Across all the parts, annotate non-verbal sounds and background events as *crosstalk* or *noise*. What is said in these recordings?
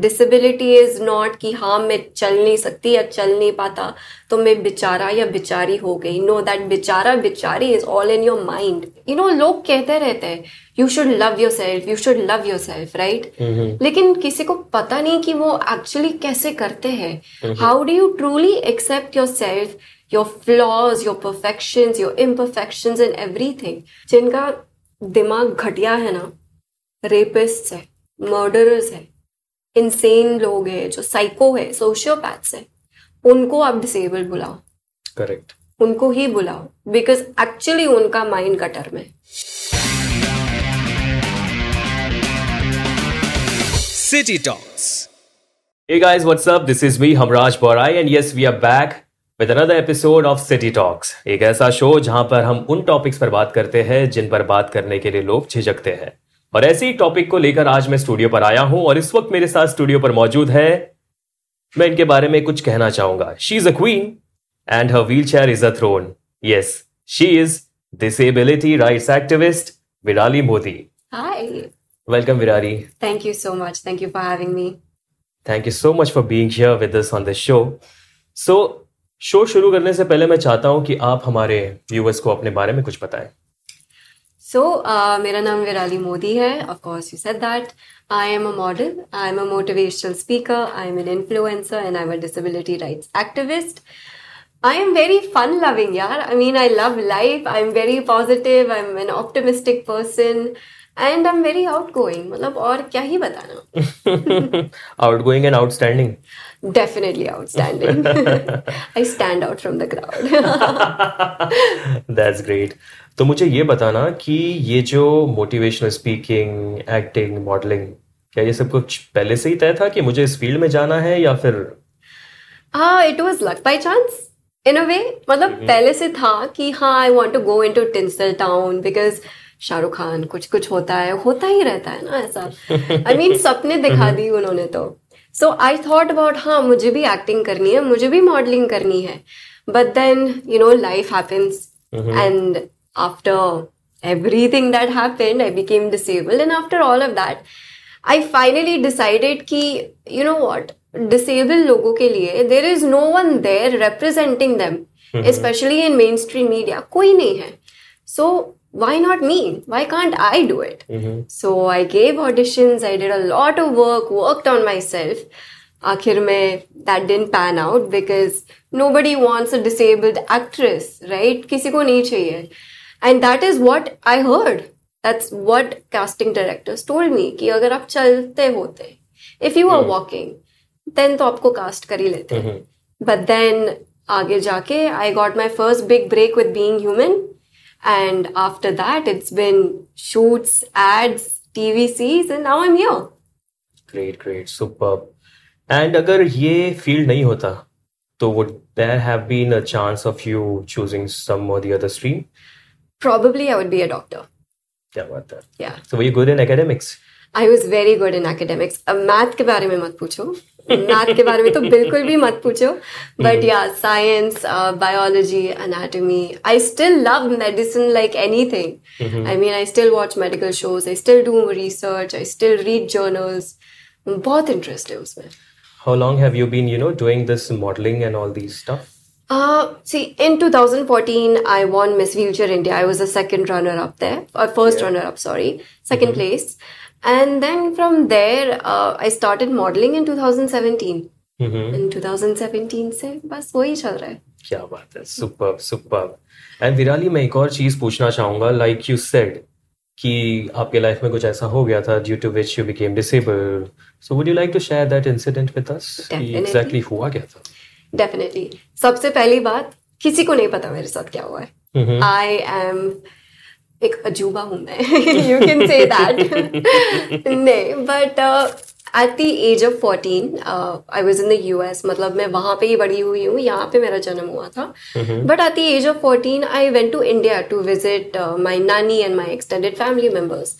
Disability is not कि हाँ मैं चल नहीं सकती या चल नहीं पाता तो मैं बेचारा या बेचारी हो गई। नो दैट बेचारा बेचारी is all in your mind you know लोग कहते रहते हैं you should love yourself you should love yourself right लेकिन किसी को पता नहीं कि वो एक्चुअली कैसे करते हैं। How do you truly accept yourself your flaws your perfection your imperfection in everything जिनका दिमाग घटिया है ना रेपिस्ट है मर्डरर्स है। इंसेन लोग हैं जो साइको है सोशियोपैथ्स है उनको आप डिसेबल बुलाओ करेक्ट उनको ही बुलाओ बिकॉज़ एक्चुअली उनका माइंड कटर में City Talks. Hey guys, what's up? This is me, Hamraj Borai, and yes, we are back with another episode of City Talks. एक ऐसा शो जहाँ पर हम उन टॉपिक्स पर बात करते हैं जिन पर बात करने के लिए लोग झिझकते हैं और ऐसे ही टॉपिक को लेकर आज मैं स्टूडियो पर आया हूँ और इस वक्त मेरे साथ स्टूडियो पर मौजूद है। मैं इनके बारे में कुछ कहना चाहूँगा। She is a queen and her wheelchair is a throne yes she is disability rights activist Virali Modi hi welcome Virali thank you so much thank you for having me thank you so much for being here with us on the show so show शुरू करने से पहले मैं चाहता हूँ कि आप हमारे व्यूअर्स को अपने बारे में कुछ बताएँ। so, uh, मेरा नाम विराली मोदी है of course you said that I am a model I am a motivational speaker I am an influencer and I am a disability rights activist I am very fun loving, yeah. I mean, I love life. I'm very positive. I'm an optimistic person. And I'm very outgoing. मतलब और क्या ही बताना। Out *laughs* outgoing and outstanding. Definitely outstanding. *laughs* I stand out from the crowd. *laughs* That's great. तो मुझे ये बताना कि ये जो मोटिवेशनल स्पीकिंग एक्टिंग मॉडलिंग क्या ये सब कुछ पहले से ही तय था कि मुझे इस फ़ील्ड में जाना है या फिर हाँ it was luck by chance in a way मतलब mm-hmm. पहले से था कि हाँ I want to go into tinsel town because Shahrukh Khan Kuch Kuch Hota है होता ही रहता है ना ऐसा। आई I मीन mean, सपने दिखा *laughs* दी उन्होंने तो। सो आई थॉट अबाउट हाँ मुझे भी एक्टिंग करनी है मुझे भी मॉडलिंग करनी है। But then you know life happens and after everything that happened I became disable and after all of that I finally decided कि यू नो वॉट डिसेबल लोगों के लिए there is no one there representing them specially in mainstream media कोई नहीं है। सो why not me? Why can't I do it? Mm-hmm. So I gave auditions, I did a lot of work, worked on myself. आखिर में that didn't pan out because nobody wants a disabled actress, right? किसी को नहीं चाहिए. And that is what I heard that's what casting directors told me कि अगर आप चलते होते if you are walking then तो आपको कास्ट कर ही लेते बट देन आगे जाके I got my first big break with Being Human And after that it's been shoots ads TV seize and now I am here great great super and अगर ये field नहीं होता तो would there have been a chance of you choosing some or the other stream Probably I would be a doctor. क्या बात है Yeah. So were you good in academics? I was very good in academics. अब math के बारे में मत पूछो math के बारे में तो बिल्कुल भी मत पूछो बट या science biology anatomy I still love medicine like anything I mean I still watch medical shows I still do research I still read journals बहुत इंटरेस्ट है उसमें How long have you been, you know, doing this modeling and all these stuff? Uh, see, in 2014, I won Miss Wheelchair India. I was a second runner up there, or first yeah. runner up, sorry, 2nd mm-hmm. place. And then from there, uh, I started modeling in 2017. Mm-hmm. In 2017 से बस वही चल रहा है। क्या बात है super super and Virali मैं एक और चीज़ पूछना चाहूँगा लाइक यू सेड कि आपके लाइफ में कुछ ऐसा हो गया था due to which you became disabled so would you like to share that incident with us exactly हुआ क्या था? डेफिनेटली सबसे पहली बात किसी को नहीं पता मेरे साथ क्या हुआ है। आई एम एक अजूबा हूँ मैं। यू कैन से दैट नहीं but at the age of fourteen I was in the U S मतलब मैं वहाँ पे ही बड़ी हुई हूँ यहाँ पे मेरा जन्म हुआ था। But at the age of fourteen I went to India to visit my nani and my extended family members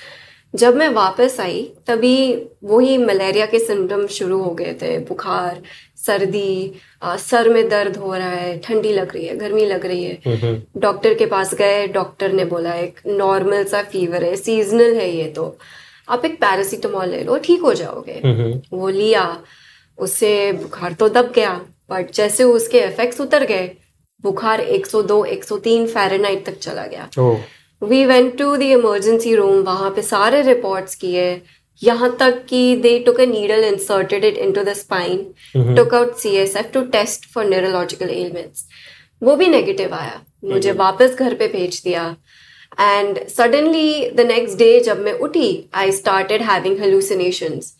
जब मैं वापस आई तभी वही मलेरिया के सिम्टम शुरू हो गए थे। बुखार सर्दी आ, सर में दर्द हो रहा है ठंडी लग रही है गर्मी लग रही है। डॉक्टर के पास गए डॉक्टर ने बोला एक नॉर्मल सा फीवर है सीजनल है ये तो। आप एक पैरासीटामोल ले लो ठीक हो जाओगे। वो लिया। उससे बुखार तो दब गया बट जैसे उसके इफेक्ट्स उतर गए बुखार 102 103 फ़ारेनहाइट तक चला गया। We went to the emergency room वहाँ पे सारे रिपोर्ट्स किए। यहाँ तक कि they took a needle inserted it into the spine took out CSF to test for neurological elements वो भी नेगेटिव आया। मुझे वापस घर पे भेज दिया। And suddenly the next day जब मैं उठी I started having hallucinations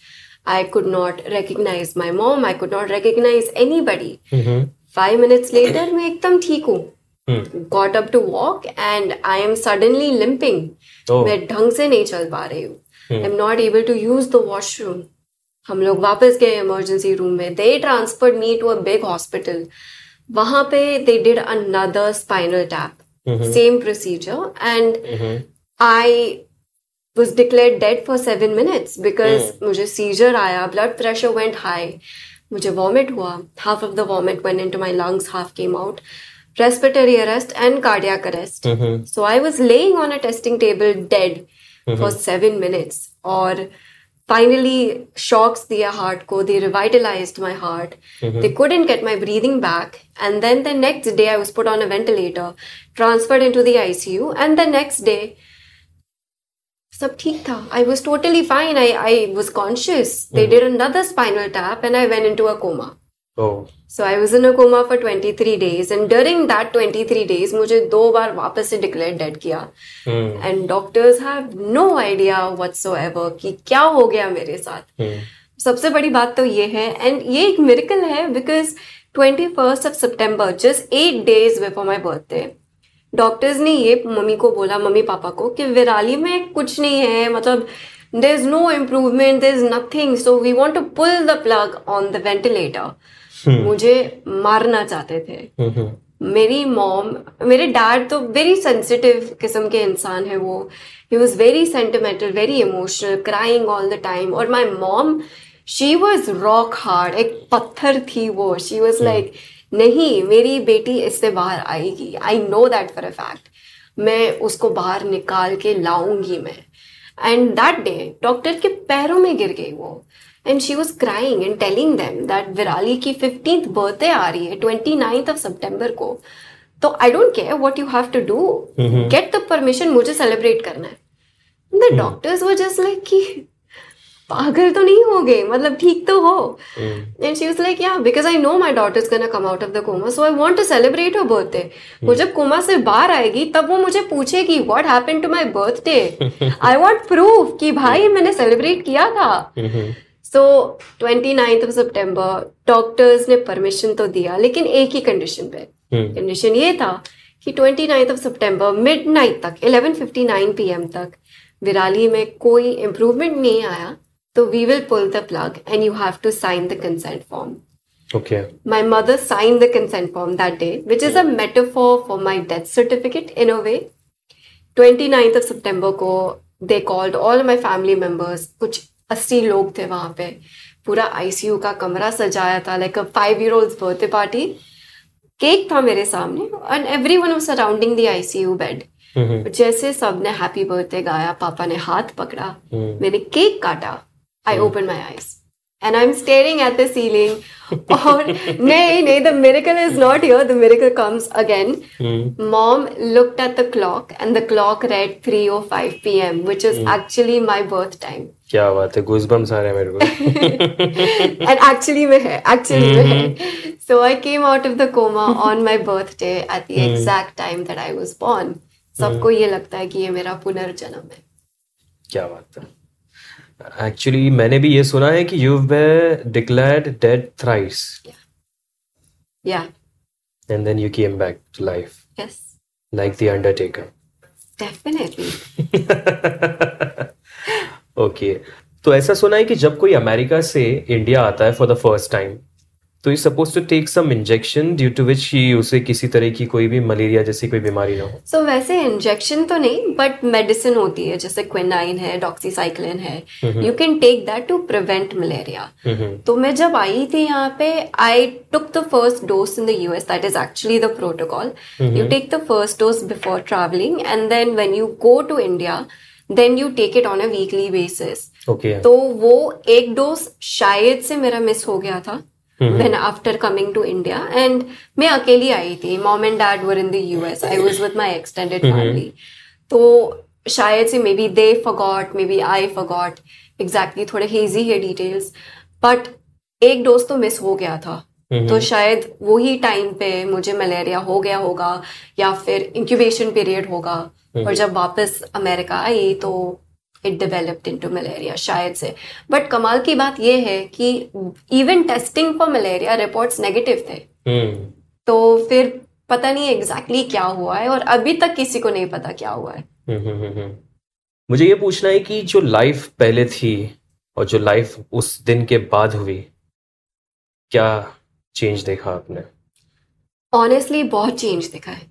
I could not recognize my mom I could not recognize anybody. Hmm five minutes later मैं एकदम ठीक हूँ। हम्म got up to walk and I am suddenly limping. ओह मैं ढंग से नहीं चल पा रही हूँ। I am not able to use the washroom हम लोग वापस गए इमरजेंसी रूम में। They transferred me to a big hospital वहाँ पे they did another spinal tap same procedure and I was declared dead for seven minutes because मुझे seizure आया blood pressure went high मुझे वॉमिट हुआ। Half of the vomit went into my lungs half came out. respiratory arrest and cardiac arrest hmm so I was laying on a testing table dead for seven minutes और finally shocks दिया heart को they revitalized my heart they couldn't get my breathing back and then the next day I was put on a ventilator transferred into the ICU and the next day सब ठीक था I was totally fine I I was conscious they did another spinal tap and I went into a coma oh so I was in a coma for 23 days and during that 23 days मुझे दो बार वापस से declare dead किया। And doctors have no idea whatsoever कि क्या हो गया मेरे साथ। हम्म सबसे बड़ी बात तो ये है एंड ये एक मिरेकल है because twenty first of September just eight days before my birthday doctors ने ये मम्मी को बोला मम्मी पापा को कि विराली में कुछ नहीं है मतलब there is no improvement there is nothing so we want to pull the plug on the ventilator मुझे मारना चाहते थे। हम्म मेरी मॉम मेरे डैड तो वेरी सेंसिटिव किस्म के इंसान है वो। He was very sentimental very emotional crying all the time और my mom she was rock hard एक पत्थर थी वो। शी वॉज़ लाइक नहीं मेरी बेटी इससे बाहर आएगी। I know that for a fact मैं उसको बाहर निकाल के लाऊँगी मैं। एंड दैट डे डॉक्टर के पैरों में गिर गई वो। And she was crying and telling them that Virali की फिफ्टींथ बर्थडे आ रही है ट्वेंटी नाइन्थ ऑफ़ सितंबर को तो I don't care what you have to do get the permission मुझे सेलिब्रेट करना है. द डॉक्टर्स वो जस्ट लाइक कि पागल तो नहीं हो गए मतलब ठीक तो हो. And she was like yeah because I know my daughter is gonna come out of the coma so I want to celebrate her birthday वो जब कोमा से बाहर आएगी तब वो मुझे पूछेगी what happened to my birthday I want proof कि भाई मैंने सेलिब्रेट किया था. So twenty ninth of September doctors ने परमिशन तो दिया लेकिन एक ही कंडीशन पे। कंडीशन ये था कि twenty ninth of September midnight तक 11:59 पीएम तक विराली में कोई इम्प्रूवमेंट नहीं आया तो we will pull the plug and you have to sign the consent form okay my mother signed the consent form that day, which is a metaphor for my death certificate in a way. 29th of September को they called all my family members, कुछ 80 लोग थे वहाँ पे। पूरा ICU का कमरा सजाया था like a five year old birthday party cake था मेरे सामने and everyone was surrounding the ICU bed जैसे सबने हैप्पी बर्थडे गाया पापा ने हाथ पकड़ा मैंने केक काटा। I open my eyes and I'm staring at the ceiling. *laughs* or nay, nay, the miracle is not here. The miracle comes again. Mom looked at the clock, and the clock read 3:05 p.m., which is actually my birth time. क्या बात है goosebumps आ रहे हैं मेरे को and actually, में है, actually में है. So I came out of the coma on my birthday at the exact time that I was born. सबको ये लगता है कि ये मेरा पुनर्जन्म है. क्या बात है एक्चुअली मैंने भी ये सुना है कि you were declared dead thrice yeah and then you came back to life yes like the Undertaker definitely okay तो ऐसा सुना है कि जब कोई अमेरिका से इंडिया आता है फॉर द फ़र्स्ट टाइम तो is suppose to take some injection due to which he उसे किसी तरह की कोई भी मलेरिया जैसी कोई बीमारी ना हो। सो so, वैसे इंजेक्शन तो नहीं बट मेडिसिन होती है जैसे क्विनाइन है डॉक्सीसाइक्लिन है। You can take that to prevent malaria तो मैं जब आई थी यहाँ पे I took the first dose in the US that is actually the protocol you take the first dose before travelling and then when you go to India then you take it on a weekly basis तो वो एक dose शायद से मेरा miss हो गया था। When after coming to India and मैं अकेली आई थी mom and dad were in the US I was with my extended family तो शायद से maybe they forgot maybe I forgot exactly थोड़े हेजी है डिटेल्स बट एक डोज तो मिस हो गया था। तो शायद वही टाइम पे मुझे मलेरिया हो गया होगा या फिर इंक्यूबेशन पीरियड होगा। और जब वापस अमेरिका आई तो इट डेवलप्ड इनटू मलेरिया शायद से। बट कमाल की बात यह है कि even testing for malaria reports negative थे। हम्म। तो फिर पता नहीं एग्जैक्टली exactly क्या हुआ है और अभी तक किसी को नहीं पता क्या हुआ है। हम्म, हम्म। मुझे ये पूछना है कि जो लाइफ पहले थी और जो लाइफ उस दिन के बाद हुई क्या चेंज देखा आपने? ऑनेस्टली बहुत चेंज दिखा है।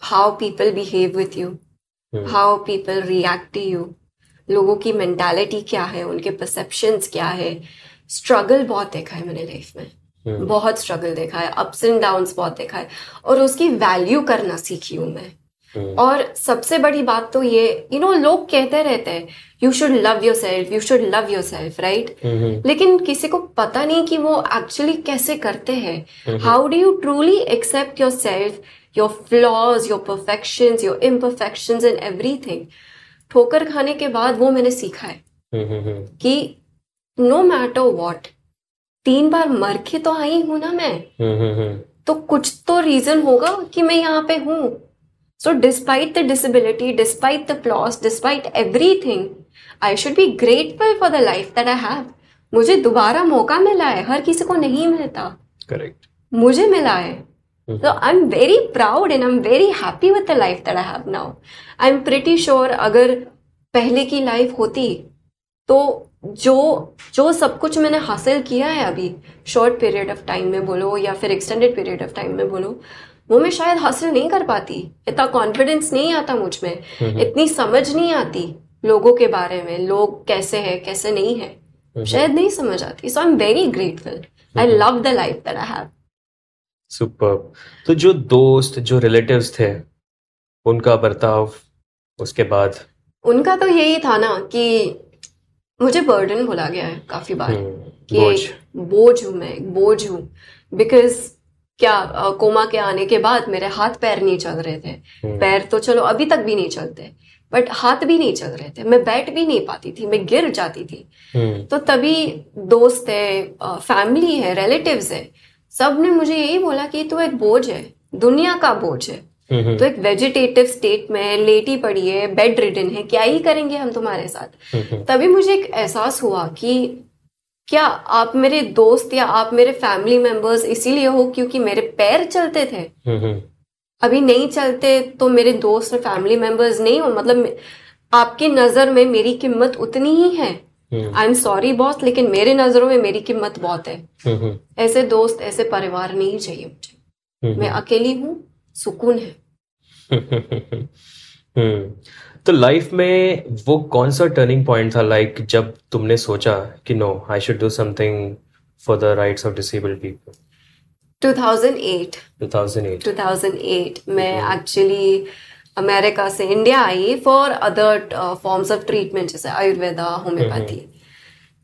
How people behave with you how people react to you लोगों की मेंटालिटी क्या है उनके परसेप्शंस क्या है। स्ट्रगल बहुत देखा है मैंने लाइफ में। हम्म। बहुत स्ट्रगल देखा है अप्स एंड डाउन्स बहुत देखा है। और उसकी वैल्यू करना सीखी हूँ मैं। हम्म। और सबसे बड़ी बात तो ये यू you नो know, लोग कहते रहते हैं you should love yourself you should love yourself right लेकिन किसी को पता नहीं कि वो एक्चुअली कैसे करते हैं। How do you truly accept yourself your flaws your perfection your imperfection and everything ठोकर खाने के बाद वो मैंने सीखा है हम्म, हम्म, हम्म, कि नो मैटर वॉट तीन बार मर के तो आई हूँ ना मैं। तो कुछ तो रीजन होगा कि मैं यहाँ पे हूँ। So despite the disability despite the flaws despite everything I should be grateful for the life that I have मुझे दोबारा मौका मिला है। हर किसी को नहीं मिलता। करेक्ट मुझे मिला है। So I'm very proud and I'm very happy with the life that I have now. I'm pretty sure अगर पहले की लाइफ होती तो जो जो सब कुछ मैंने हासिल किया है अभी शॉर्ट पीरियड ऑफ़ टाइम में बोलो या फिर एक्सटेंडेड पीरियड ऑफ़ टाइम में बोलो वो मैं शायद हासिल नहीं कर पाती। इतना कॉन्फिडेंस नहीं आता मुझमें। इतनी समझ नहीं आती लोगों के बारे में लोग कैसे हैं कैसे नहीं है। शायद नहीं समझ आती। So I am very grateful I love the life that I have super तो जो दोस्त जो रिलेटिव्स थे उनका बर्ताव उसके बाद? उनका तो यही था ना कि मुझे बर्डन बोला गया है काफ़ी बार हम्म, कि बोझ। हूँ मैं बोझ हूँ। बिकॉज़ क्या कोमा के आने के बाद मेरे हाथ पैर नहीं चल रहे थे। हम्म, पैर तो चलो अभी तक भी नहीं चलते बट हाथ भी नहीं चल रहे थे। मैं बैठ भी नहीं पाती थी मैं गिर जाती थी। हम्म, तो तभी दोस्त है फैमिली है रिलेटिव्स है। सबने मुझे यही बोला कि तू एक बोझ है दुनिया का बोझ है। तो एक वेजिटेटिव स्टेट में लेटी पड़ी है बेड रिडन है क्या ही करेंगे हम तुम्हारे साथ? तभी मुझे एक एहसास हुआ कि क्या आप मेरे दोस्त या आप मेरे फैमिली मेंबर्स इसीलिए हो क्योंकि मेरे पैर चलते थे? अभी नहीं चलते तो मेरे दोस्त और फैमिली मेंबर्स नहीं हो? मतलब आपकी नज़र में मेरी कीमत उतनी ही है। आई एम सॉरी बॉस लेकिन मेरे नज़रों में मेरी कीमत बहुत है। हम्म, हम्म, ऐसे दोस्त ऐसे परिवार नहीं चाहिए मुझे। हम्म, मैं अकेली हूँ सुकून है। *laughs* तो लाइफ में वो कौन सा टर्निंग पॉइंट था लाइक like, जब तुमने सोचा कि no I should do something for the rights of disabled people 2008 2008 2008 मैं एक्चुअली अमेरिका से India I for other forms of treatment जैसे आयुर्वेदा होम्योपैथी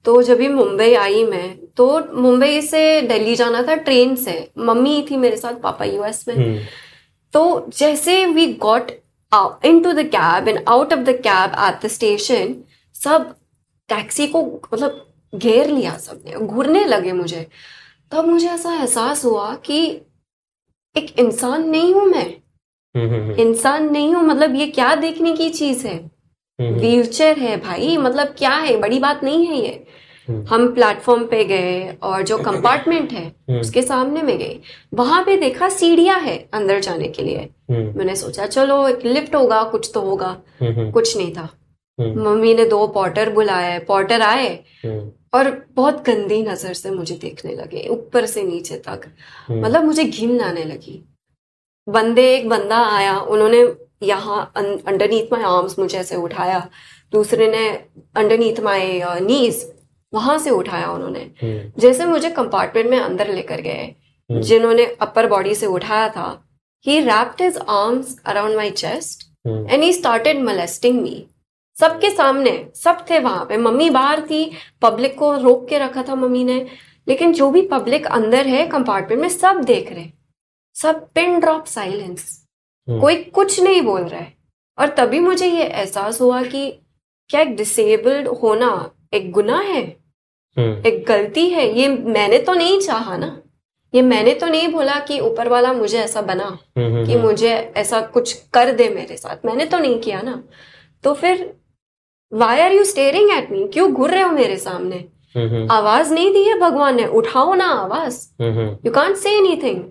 तो जब भी मुंबई आई मैं तो मुंबई से दिल्ली जाना था ट्रेन से। मम्मी थी मेरे साथ पापा यूएस में। हम्म, तो जैसे we got into the cab and out of the cab at the station सब टैक्सी को मतलब घेर लिया सबने घूरने लगे मुझे। तब मुझे ऐसा एहसास हुआ कि एक इंसान नहीं हूँ मैं। हम्म, हम्म, इंसान नहीं हूँ मतलब ये क्या देखने की चीज़ है? व्हीलचेयर है भाई मतलब क्या है? बड़ी बात नहीं है ये। हम्म, हम प्लेटफॉर्म पे गए और जो कंपार्टमेंट है हम्म। उसके सामने में गए। वहाँ पे देखा सीढ़ियाँ है अंदर जाने के लिए। हम्म, मैंने सोचा चलो एक लिफ्ट होगा कुछ तो होगा। कुछ नहीं था। मम्मी ने दो पॉटर बुलाए पॉटर आए और बहुत गंदी नज़र से मुझे देखने लगे ऊपर से नीचे तक। मतलब मुझे घिन आने लगी। बंदे एक बंदा आया उन्होंने यहाँ अंडरनीथ माई आर्म्स मुझे ऐसे उठाया। दूसरे ने अंडरनीथ माई नीज वहाँ से उठाया उन्होंने। हम्म, जैसे मुझे कंपार्टमेंट में अंदर लेकर गए हम्म। जिन्होंने अपर बॉडी से उठाया था ही wrapped his arms around my chest and he started molesting me सबके सामने सब थे वहाँ पे। मम्मी बाहर थी पब्लिक को रोक के रखा था मम्मी ने। लेकिन जो भी पब्लिक अंदर है कंपार्टमेंट में सब देख रहे। सब पिन ड्रॉप साइलेंस कोई कुछ नहीं बोल रहा है। और तभी मुझे ये एहसास हुआ कि क्या एक डिसेबल्ड होना एक गुना है? हम्म, एक गलती है? ये मैंने तो नहीं चाहा ना। ये मैंने तो नहीं बोला कि ऊपर वाला मुझे ऐसा बना हम्म, हम्म, कि मुझे ऐसा कुछ कर दे मेरे साथ। मैंने तो नहीं किया ना। तो फिर why are you staring at me क्यों घूर रहे हो मेरे सामने? आवाज़ नहीं दी है भगवान ने। उठाओ ना आवाज़। यू कांट से एनीथिंग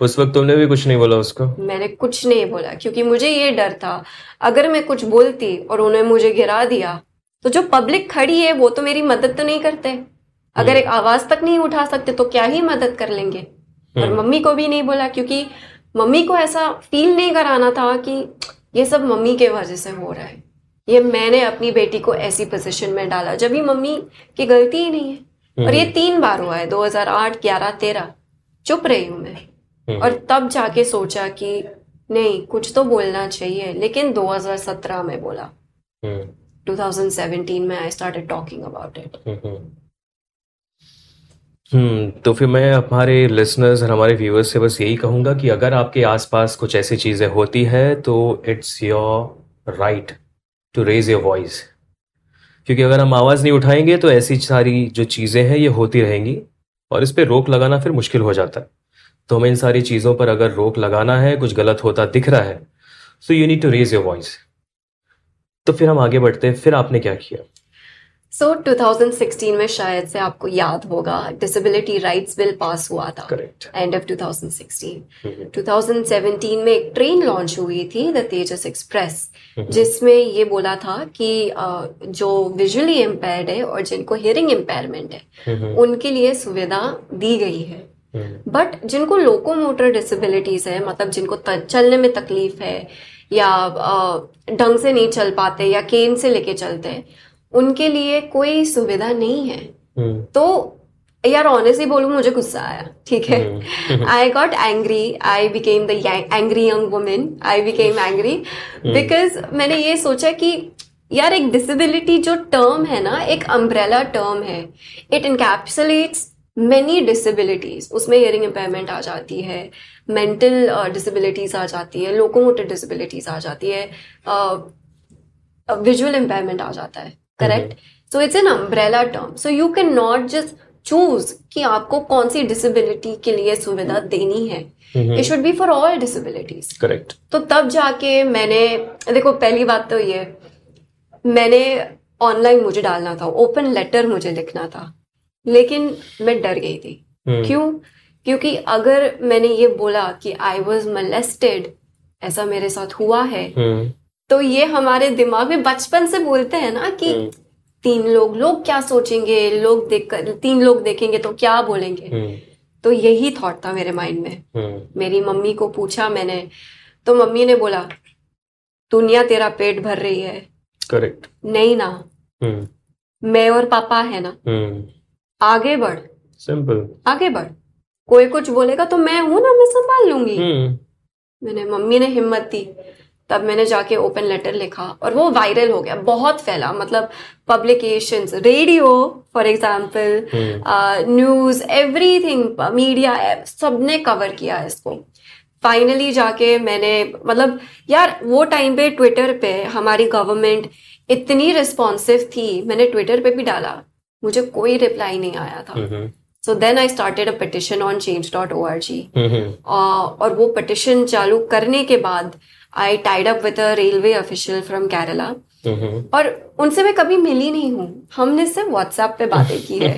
उस वक्त तुमने भी कुछ नहीं बोला उसको? मैंने कुछ नहीं बोला क्योंकि मुझे ये डर था। अगर मैं कुछ बोलती और उन्होंने मुझे गिरा दिया तो जो पब्लिक खड़ी है वो तो मेरी मदद तो नहीं करते। अगर एक आवाज़ तक नहीं उठा सकते तो क्या ही मदद कर लेंगे? और हम्म। मम्मी को भी नहीं बोला क्योंकि मम्मी को ऐसा फील नहीं कराना था कि ये सब मम्मी के वजह से हो रहा है। ये मैंने अपनी बेटी को ऐसी पोजीशन में डाला जब ही मम्मी की गलती ही नहीं है। और ये तीन बार हुआ है 2008 11 13 चुप रही हूँ मैं। हम्म, और तब जाके सोचा कि नहीं कुछ तो बोलना चाहिए। लेकिन 2017 में बोला। हम्म, 2017 में I started talking about it hmm, hmm. Hmm तो फिर मैं हमारे लिसनर्स और हमारे व्यूअर्स से बस यही कहूँगा कि अगर आपके आसपास कुछ ऐसी चीज़ें होती है तो it's your right to raise your voice क्योंकि अगर हम आवाज़ नहीं उठाएँगे तो ऐसी सारी जो चीज़ें हैं ये होती रहेंगी। और इस पर रोक लगाना फिर मुश्किल हो जाता है। तो हमें इन सारी चीज़ों पर अगर रोक लगाना है कुछ गलत होता दिख रहा है so you need to raise your voice तो फिर हम आगे बढ़ते हैं। फिर आपने क्या किया? सो so, 2016 में शायद से आपको याद होगा डिसेबिलिटी राइट्स बिल पास हुआ था। एंड ऑफ़ 2016 2017 में एक ट्रेन लॉन्च हुई थी द तेजस एक्सप्रेस जिसमें ये बोला था कि जो विजुअली इम्पेयर्ड है और जिनको हियरिंग इम्पेयरमेंट है उनके लिए सुविधा दी गई है। बट जिनको लोकोमोटर डिसेबिलिटीज है मतलब जिनको चलने में तकलीफ़ है या ढंग से नहीं चल पाते या केन से लेके चलते हैं उनके लिए कोई सुविधा नहीं है। तो यार ऑनेस्टली बोलूँ मुझे गुस्सा आया ठीक है? I got angry I became the angry young women I became angry because मैंने ये सोचा कि यार एक डिसेबिलिटी जो टर्म है ना एक अम्ब्रेला टर्म है इट इनकैप्सुलेट्स मेनी डिसेबिलिटीज उसमें हियरिंग इम्पेयरमेंट आ जाती है मेंटल डिसेबिलिटीज आ जाती है लोकोमोटिव डिसेबिलिटीज आ जाती है विजुअल इम्पेयरमेंट आ जाता है correct so it's an umbrella term so you can not just choose कि आपको कौन सी डिसेबिलिटी के लिए सुविधा देनी है। It should be for all disabilities correct तो तब जाके मैंने देखो पहली बात तो ये मैंने ऑनलाइन मुझे डालना था ओपन लेटर मुझे लिखना था। लेकिन मैं डर गई थी। क्यों? क्योंकि अगर मैंने ये बोला कि आई वॉज़ molested ऐसा मेरे साथ हुआ है तो ये हमारे दिमाग में बचपन से बोलते हैं ना कि तीन लोग लोग क्या सोचेंगे? लोग देख कर तीन लोग देखेंगे तो क्या बोलेंगे? तो यही थॉट था मेरे माइंड में। मेरी मम्मी को पूछा मैंने तो मम्मी ने बोला दुनिया तेरा पेट भर रही है। करेक्ट नहीं ना। मैं और पापा है ना? आगे बढ़। सिंपल आगे बढ़। कोई कुछ बोलेगा तो मैं हूँ ना मैं संभाल लूँगी। मैंने मम्मी ने हिम्मत दी। तब मैंने जाके ओपन लेटर लिखा और वो वायरल हो गया बहुत फैला। मतलब publication radio for example news everything media सबने कवर किया इसको। फाइनली जाके मैंने मतलब यार वो टाइम पे ट्विटर पे हमारी गवर्नमेंट इतनी रिस्पॉन्सिव थी। मैंने ट्विटर पे भी डाला। मुझे कोई रिप्लाई नहीं आया था। So then I started a petition on change dot O R G और वो पिटिशन चालू करने के बाद I tied up with a railway official from Kerala और उनसे मैं कभी मिली नहीं हूँ। हमने सिर्फ़ व्हाट्सएप पे बातें की है।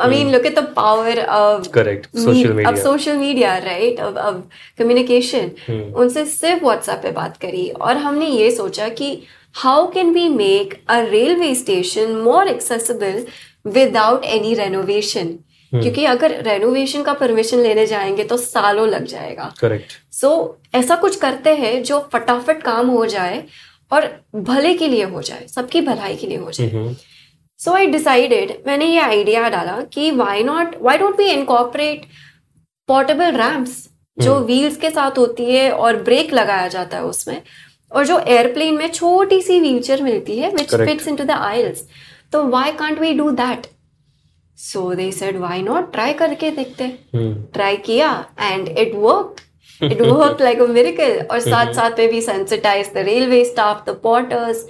I mean look at the power of correct social अब मीडिया सोशल मीडिया राइट अब अब कम्युनिकेशन उनसे सिर्फ़ व्हाट्सएप पे बात करी और हमने ये सोचा कि how can we make a railway station more accessible without any renovation क्योंकि अगर रेनोवेशन का परमिशन लेने जाएँगे तो सालों लग जाएगा। करेक्ट सो so, ऐसा कुछ करते हैं जो फटाफट काम हो जाए और भले के लिए हो जाए सबकी भलाई के लिए हो जाए। सो आई डिसाइडेड मैंने ये आइडिया डाला कि why not why don't we incorporate portable ramps जो व्हील्स के साथ होती है और ब्रेक लगाया जाता है उसमें और जो एयरप्लेन में छोटी सी व्हीलचेयर मिलती है which Correct. Into the aisles तो why can't we do that so they said why not try करके देखते। ट्राई किया and it work it work like a miracle और साथ साथ में भी sensitise the railway staff the porters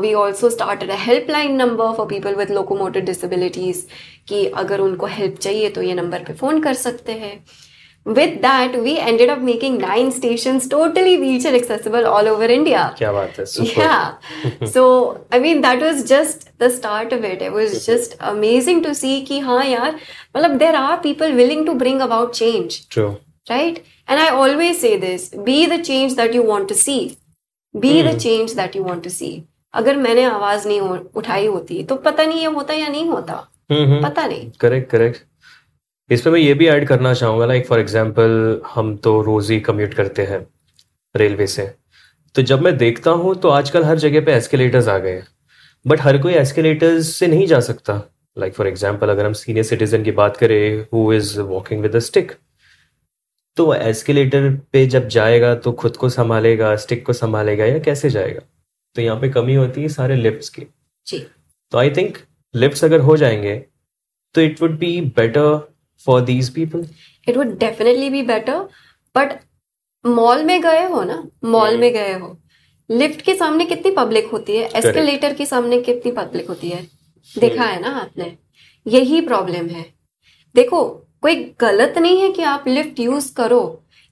we also started a helpline number for people with locomotive disabilities कि अगर उनको हेल्प चाहिए तो ये नंबर पे फ़ोन कर सकते हैं। with that we ended up making nine stations totally wheelchair accessible all over india क्या बात है super yeah *laughs* so i mean that was just the start of it it was just amazing to see कि हाँ यार मतलब there are people willing to bring about change true right and i always say this be the change that you want to see be the change that you want to see अगर मैंने आवाज नहीं हो- उठाई होती तो पता नहीं ये होता या नहीं होता हम्म पता नहीं करेक्ट करेक्ट इसमें मैं ये भी ऐड करना चाहूँगा लाइक फॉर एग्ज़ाम्पल हम तो रोज ही कम्यूट करते हैं रेलवे से। तो जब मैं देखता हूँ तो आजकल हर जगह पे एस्केलेटर्स आ गए हैं। बट हर कोई एस्केलेटर्स से नहीं जा सकता। लाइक फॉर एग्ज़ाम्पल अगर हम सीनियर सिटीजन की बात करें who is walking with a stick तो एस्केलेटर पे जब जाएगा तो खुद को संभालेगा स्टिक को संभालेगा या कैसे जाएगा? तो यहाँ पे कमी होती है सारे लिफ्ट्स की। जी। तो आई थिंक लिफ्ट्स अगर हो जाएँगे तो it would be better for these people it would definitely be better but mall में गए हो ना? Mall hmm. में गए हो। लिफ्ट के सामने कितनी पब्लिक होती है? एस्केलेटर के सामने कितनी पब्लिक होती है? देखा है ना आपने? यही प्रॉब्लम है। देखो कोई गलत नहीं है कि आप लिफ्ट यूज़ करो।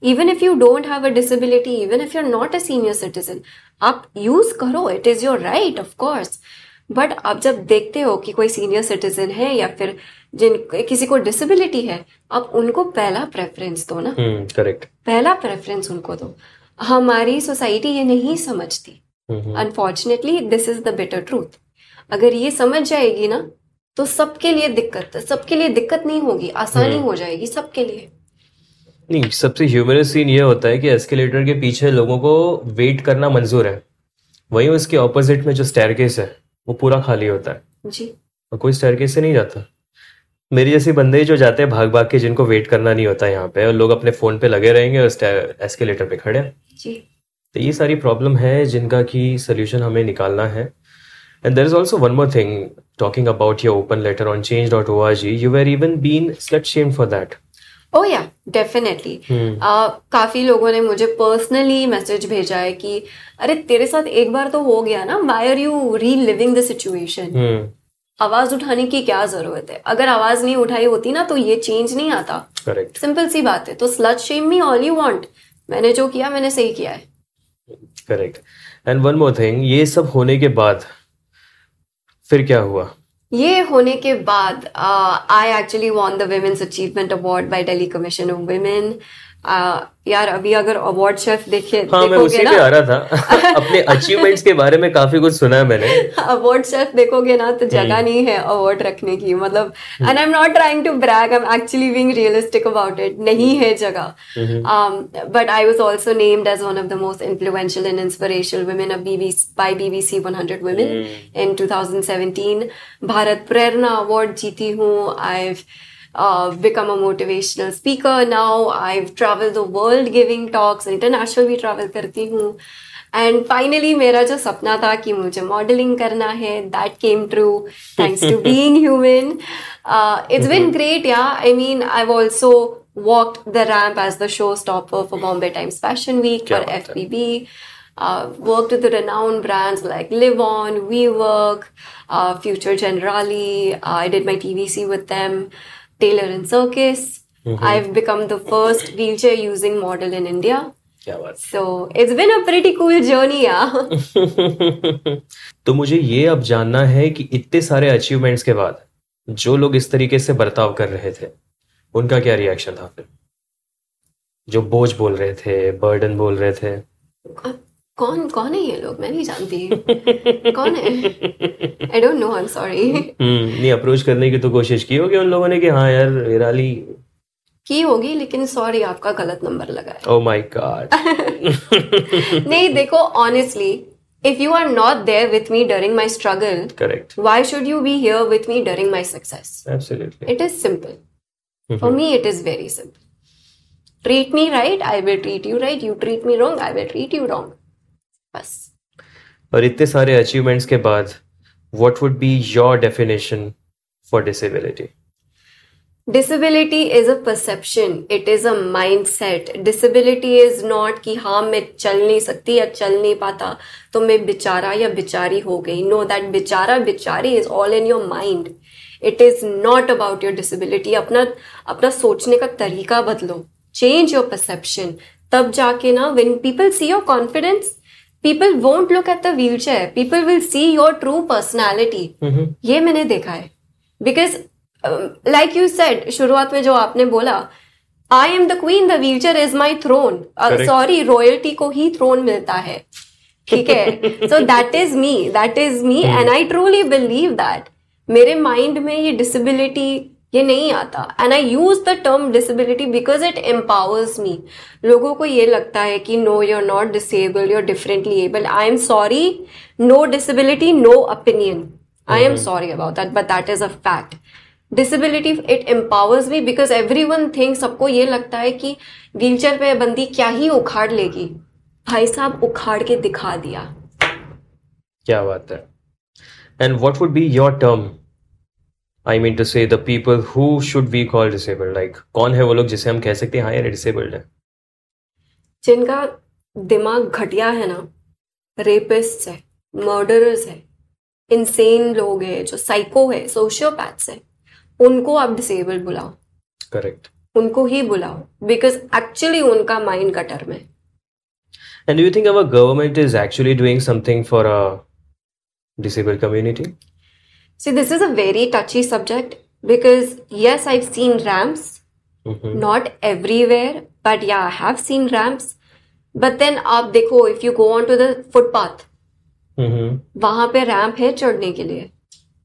Even if you don't have a disability even if you are not a senior citizen आप यूज़ करो। It is your right of course but आप जब देखते हो कि कोई सीनियर सिटीजन है या फिर जिन किसी को डिसेबिलिटी है आप उनको पहला प्रेफरेंस दो ना। करेक्ट पहला प्रेफरेंस उनको दो। हमारी सोसाइटी ये नहीं समझती। Unfortunately this is the better truth अगर ये समझ जाएगी ना तो सबके लिए दिक्कत सबके लिए दिक्कत नहीं होगी आसानी हम्म। हो जाएगी सबके लिए। नहीं सबसे ह्यूमरस सीन ये होता है कि एस्केलेटर के पीछे लोगों को वेट करना मंजूर है। वहीं उसके ऑपोजिट में जो स्टेयरकेस है वो पूरा खाली होता है। जी। और कोई स्टेयरकेस से नहीं जाता। मेरी जैसे बंदे जो जाते हैं भाग भाग के जिनको वेट करना नहीं होता यहाँ पे और लोग अपने फ़ोन पे लगे रहेंगे और एस्केलेटर पे खड़े हैं। जी। तो ये सारी प्रॉब्लम है जिनका की सोल्यूशन हमें निकालना है। And there is also one more thing talking about your open letter on change dot O R G you were even been slut shame for that oh yeah definitely काफ़ी लोगों ने मुझे पर्सनली मैसेज भेजा है कि अरे तेरे साथ एक बार तो हो गया ना why are you reliving the situation आवाज़ उठाने की क्या ज़रूरत है? अगर आवाज़ नहीं उठाई होती ना तो ये चेंज नहीं आता। करेक्ट सिंपल सी बात है। तो slut shame me all you want मैंने जो किया मैंने सही किया है। Correct and one more thing ये सब होने के बाद फिर क्या हुआ? ये होने के बाद I actually won the women's achievement award by Delhi commission of women यार अभी अगर अवार्ड शेफ देखे हाँ मैं उसी देखोगे पे आ रहा था। *laughs* अपने अचीवमेंट्स के बारे में काफ़ी कुछ सुना है मैंने। अवार्ड शेफ देखोगे ना तो हम्म। जगह नहीं है अवार्ड रखने की मतलब and I am not trying to brag I am actually being realistic about it नहीं है जगह। हम्म। But I was also named as one of the most influential and inspirational women of BBC by BBC 100 women in 2017 Bharat Prerna award जीती हूँ. I uh, become a motivational speaker now. I've traveled the world giving talks, international भी travel करती हूँ. And finally मेरा जो सपना था कि मुझे मॉडलिंग करना है that came true thanks to *laughs* being human. Uh, it's been great, yeah. I mean, I've also walked the ramp as the showstopper for Bombay Times Fashion Week क्या for बात है। FBB. Uh, worked with the renowned brands like Live On, WeWork, uh, Future Generali. Uh, I did my TVC with them. Tailor and circus I have become the first wheelchair using model in India so तो मुझे ये अब जानना है कि इतने सारे achievements के बाद जो लोग इस तरीके से बर्ताव कर रहे थे उनका क्या रिएक्शन था फिर? जो बोझ बोल रहे थे बर्डन बोल रहे थे। कौन कौन है ये लोग? मैं नहीं जानती। कौन है? I don't know I am sorry नहीं अप्रोच करने की तो कोशिश की होगी उन लोगों ने कि हाँ यार हिराली की होगी लेकिन सॉरी आपका गलत नंबर लगा ओह माय गॉड नहीं देखो honestly if you are not there with me during my struggle correct why should you be here with me during my success absolutely it is simple for me it is very simple treat me right I will treat you right you treat me wrong I will treat you wrong बस। और इतने सारे achievements के बाद what would be your definition for disability disability is a perception it is a mindset disability is not कि हाँ मैं चल नहीं सकती या चल नहीं पाता तो मैं बेचारा या बेचारी हो गई। नो दैट बेचारा बेचारी is all in your mind it is not about your disability अपना अपना सोचने का तरीका बदलो। चेंज योर परसेप्शन तब जाके ना when people see your confidence people won't look at the wheelchair people will see your true personality ये मैंने देखा है। बिकॉज़ लाइक यू सेड शुरुआत में जो आपने बोला I am the queen the wheelchair is my throne sorry royalty को ही थ्रोन मिलता है। ठीक है? So that is me that is me and I truly believe that मेरे माइंड में ये डिसेबिलिटी ये नहीं आता। And I use the term disability because it empowers me लोगों को ये लगता है कि no you are not disable you are differently able I am sorry no disability no opinion I am sorry about that but that is a fact disability it empowers me because every one thing सबको ये लगता है कि wheelchair पे बंदी क्या ही उखाड़ लेगी। भाई साहब उखाड़ के दिखा दिया। क्या बात है। And what would be your term I mean to say the people who should be call disabled like कौन है वो लोग जिसे हम कह सकते हैं हाँ यार डिसेबल्ड है। जिनका दिमाग घटिया है ना रेपिस्ट है मर्डरर्स है इंसेन लोग हैं जो साइको है सोशियोपैथ्स है उनको आप डिसेबल बुलाओ। करेक्ट उनको ही बुलाओ बिकॉज़ एक्चुअली उनका माइंड कटर में। And do you think our government is actually doing something for a disabled See, this is a very touchy subject because yes, I've seen ramps, Mm-hmm. not everywhere, but yeah, I have seen ramps. But then आप देखो if you go on to the footpath, Mm-hmm. वहाँ पे ramp है चढ़ने के लिए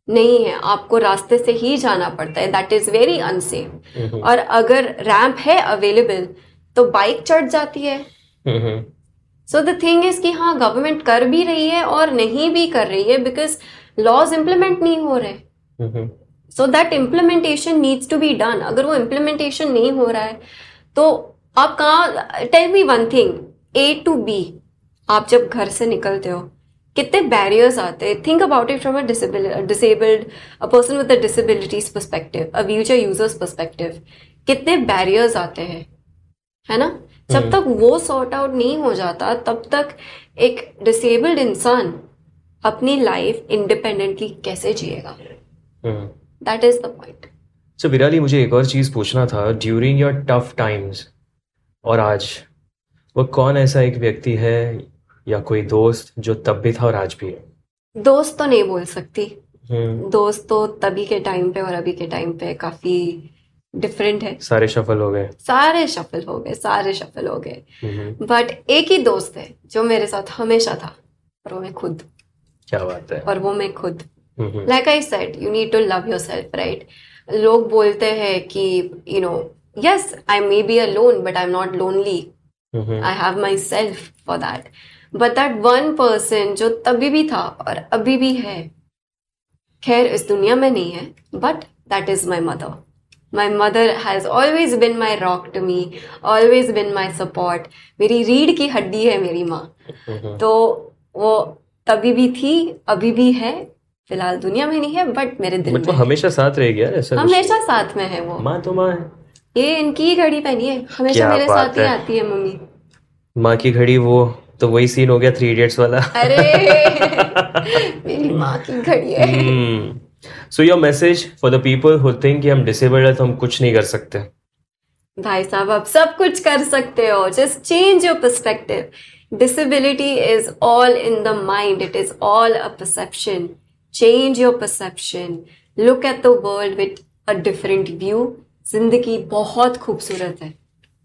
नहीं है आपको रास्ते से ही जाना पड़ता है that is very unsafe Mm-hmm. और अगर रैंप है अवेलेबल तो बाइक चढ़ जाती है Mm-hmm. So the thing is कि हाँ गवर्नमेंट कर भी रही है और नहीं भी कर रही है बिकॉज़ लॉज इम्प्लीमेंट नहीं हो रहे. So that implementation needs to be done अगर वो इम्प्लीमेंटेशन नहीं हो रहा है तो आप कहाँ tell me one thing A to B आप जब घर से निकलते हो कितने बैरियर्स आते हैं? Think about it from a disabled a person with a disabilities perspective a wheelchair users perspective कितने बैरियर्स आते हैं? है ना? जब तक वो सॉर्ट आउट नहीं हो जाता तब तक एक डिसेबल्ड इंसान अपनी लाइफ इंडिपेंडेंटली कैसे जिएगा. That is the point so Virali मुझे एक और चीज़ पूछना था। ड्यूरिंग योर टफ टाइम्स और आज वो कौन ऐसा एक व्यक्ति है या कोई दोस्त जो तब भी था और आज भी है? दोस्त तो नहीं बोल सकती। हम्म, दोस्त तो तभी के टाइम पे और अभी के टाइम पे काफ़ी डिफरेंट है। सारे शफल हो गए। सारे शफल हो गए सारे शफल हो गए। हम्म, बट एक ही दोस्त है जो मेरे साथ हमेशा था और वो मैं खुद। क्या बात है। और वो मैं खुद। हम्म, like I said you need to love yourself right लोग बोलते हैं कि you know yes I may be a lone but I am not lonely hmm, I have myself for that but that one person जो तभी भी था और अभी भी है खैर इस दुनिया में नहीं है but that is my mother my mother has always been my rock to me always been my support मेरी रीढ़ की हड्डी है मेरी माँ। हम्म, तो वो तभी भी थी अभी भी है फ़िलहाल दुनिया में नहीं है बट मेरे दिल में हमेशा साथ रहेगी यार ऐसा हमेशा साथ में है वो। माँ तो माँ है। ये इनकी ही घड़ी पहनी है हमेशा मेरे साथ ही आती है मम्मी। माँ की घड़ी वो तो वही सीन हो गया थ्री इडियट्स वाला। अरे! *laughs* मेरी माँ की घड़ी है. So your message for the people who think कि हम डिसेबल्ड है तो हम कुछ नहीं कर सकते। भाई साहब आप सब कुछ कर सकते हो just change your perspective Disability is all in the mind it is all a perception change your perception look at the world with a different view जिंदगी बहुत खूबसूरत है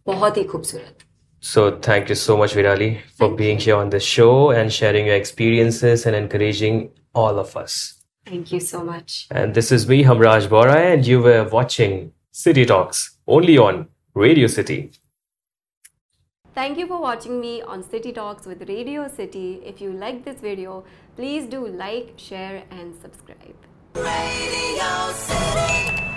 बहुत ही खूबसूरत So thank you so much, Virali, for Thank being here on the show and sharing your experiences and encouraging all of us. Thank you so much And this is me, Hamraj Bora, and you were watching City Talks only on Radio City. Thank you for watching me on City Talks with Radio City. If you like this video, please do like, share, and subscribe. Radio City.